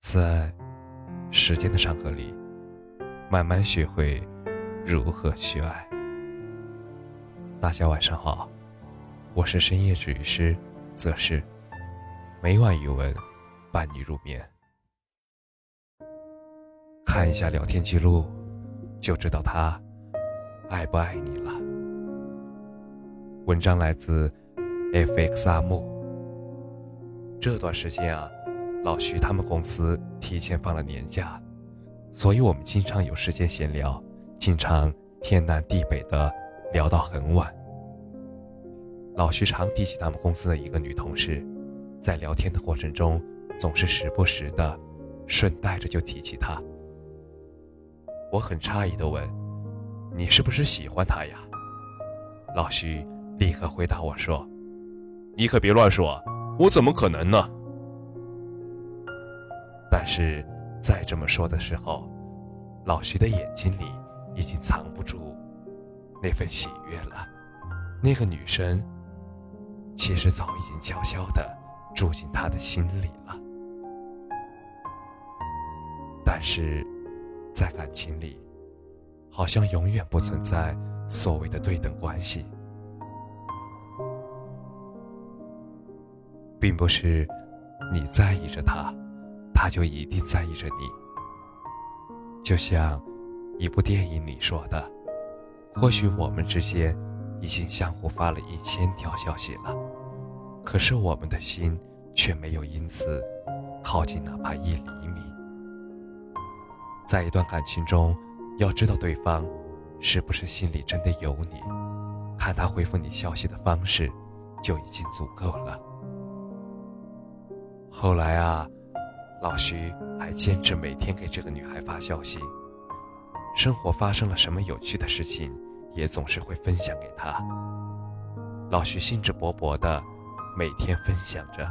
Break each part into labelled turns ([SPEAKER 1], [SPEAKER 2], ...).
[SPEAKER 1] 在时间的长河里，慢慢学会如何去爱。大家晚上好，我是深夜治愈师则是每晚语文伴你入眠。看一下聊天记录，就知道他爱不爱你了。文章来自 FX 阿木。这段时间啊。老徐他们公司提前放了年假，所以我们经常有时间闲聊，经常天南地北的聊到很晚。老徐常提起他们公司的一个女同事，在聊天的过程中，总是时不时的顺带着就提起她。我很诧异的问：“你是不是喜欢她呀？”老徐立刻回答我说：“你可别乱说，我怎么可能呢？”但是，再这么说的时候，老徐的眼睛里已经藏不住那份喜悦了。那个女生，其实早已经悄悄地住进他的心里了。但是，在感情里，好像永远不存在所谓的对等关系，并不是你在意着他。他就一定在意着你，就像一部电影里说的：“或许我们之间已经相互发了一千条消息了，可是我们的心却没有因此靠近哪怕一厘米。”在一段感情中，要知道对方是不是心里真的有你，看他回复你消息的方式就已经足够了。后来啊。老徐还坚持每天给这个女孩发消息，生活发生了什么有趣的事情，也总是会分享给她。老徐兴致勃勃的每天分享着，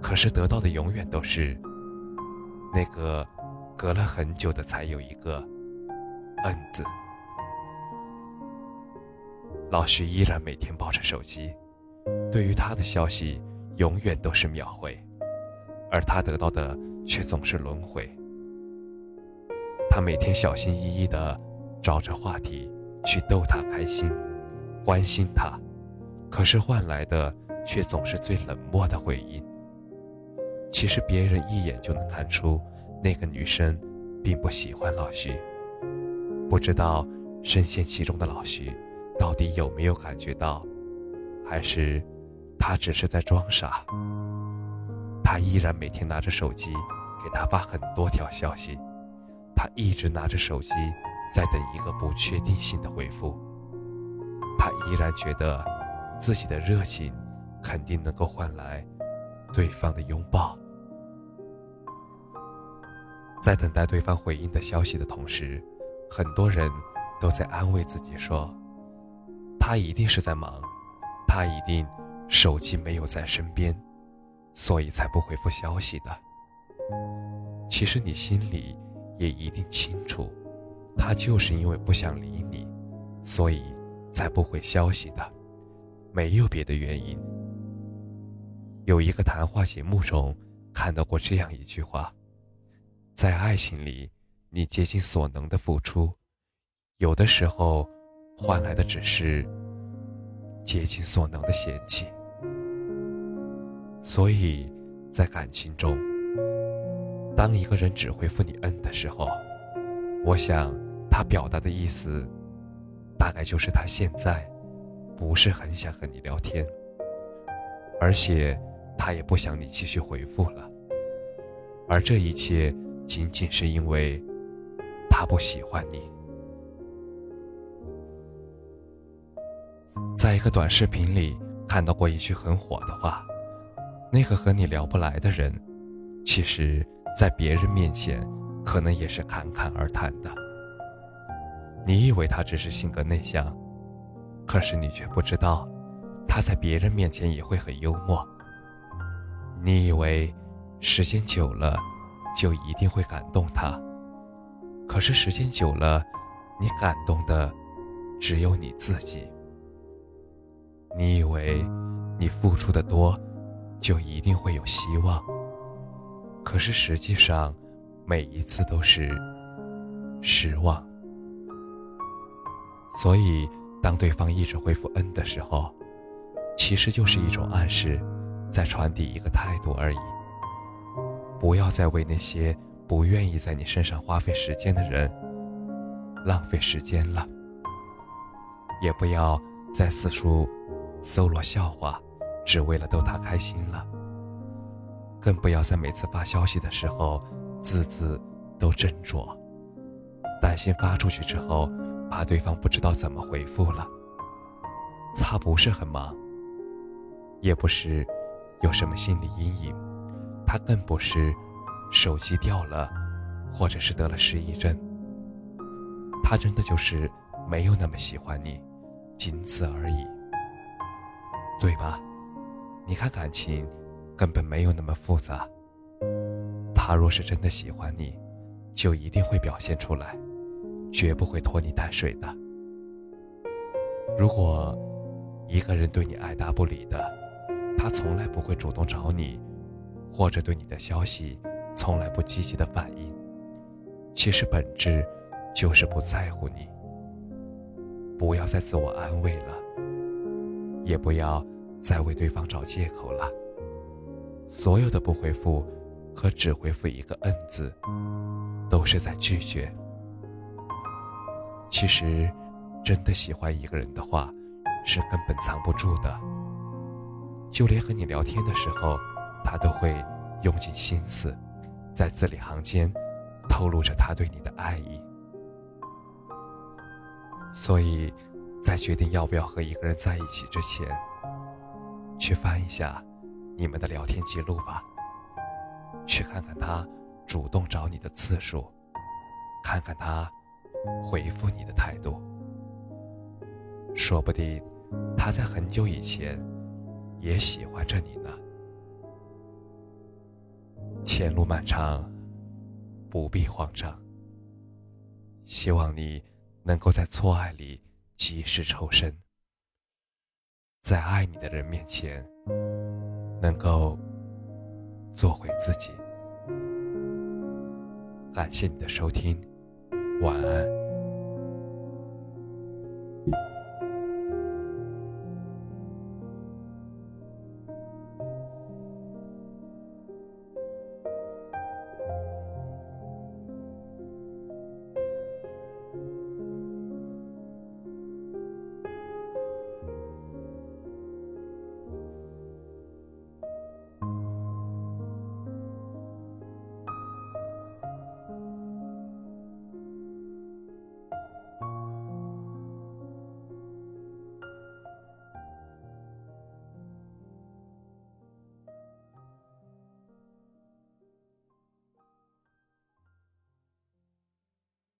[SPEAKER 1] 可是得到的永远都是那个隔了很久的才有一个“嗯”字。老徐依然每天抱着手机，对于他的消息永远都是秒回。而他得到的却总是轮回。他每天小心翼翼地找着话题去逗他开心，关心他，可是换来的却总是最冷漠的回应。其实别人一眼就能看出，那个女生并不喜欢老徐。不知道深陷其中的老徐到底有没有感觉到，还是他只是在装傻。他依然每天拿着手机给他发很多条消息，他一直拿着手机在等一个不确定性的回复。他依然觉得自己的热情肯定能够换来对方的拥抱。在等待对方回应的消息的同时，很多人都在安慰自己说：“他一定是在忙，他一定手机没有在身边。”所以才不回复消息的。其实你心里也一定清楚，他就是因为不想理你，所以才不回消息的，没有别的原因。有一个谈话节目中看到过这样一句话：在爱情里，你竭尽所能的付出，有的时候换来的只是竭尽所能的嫌弃。所以，在感情中，当一个人只回复你“嗯”的时候，我想他表达的意思，大概就是他现在不是很想和你聊天，而且他也不想你继续回复了。而这一切，仅仅是因为他不喜欢你。在一个短视频里看到过一句很火的话。那个和你聊不来的人，其实，在别人面前，可能也是侃侃而谈的。你以为他只是性格内向，可是你却不知道，他在别人面前也会很幽默。你以为，时间久了，就一定会感动他，可是时间久了，你感动的，只有你自己。你以为，你付出的多。就一定会有希望，可是实际上，每一次都是失望。所以，当对方一直回复“嗯”的时候，其实就是一种暗示，在传递一个态度而已。不要再为那些不愿意在你身上花费时间的人浪费时间了，也不要再四处搜罗笑话，只为了逗他开心了。更不要在每次发消息的时候字字都斟酌，担心发出去之后。怕对方不知道怎么回复了。他不是很忙，也不是有什么心理阴影，他更不是手机掉了，或者是得了失忆症。他真的就是没有那么喜欢你，仅此而已，对吧？你看感情根本没有那么复杂。他若是真的喜欢你，就一定会表现出来。绝不会拖泥带水的。如果一个人对你爱答不理的，他从来不会主动找你，或者对你的消息从来不积极的反应，其实本质就是不在乎你。不要再自我安慰了，也不要再为对方找借口了。所有的不回复和只回复一个“嗯”字，都是在拒绝。其实，真的喜欢一个人的话，是根本藏不住的。就连和你聊天的时候，他都会用尽心思，在字里行间透露着他对你的爱意。所以，在决定要不要和一个人在一起之前，去翻一下你们的聊天记录吧，去看看他主动找你的次数，看看他。回复你的态度，说不定他在很久以前也喜欢着你呢。前路漫长，不必慌张。希望你能够在错爱里及时抽身，在爱你的人面前能够做回自己。感谢你的收听。晚安。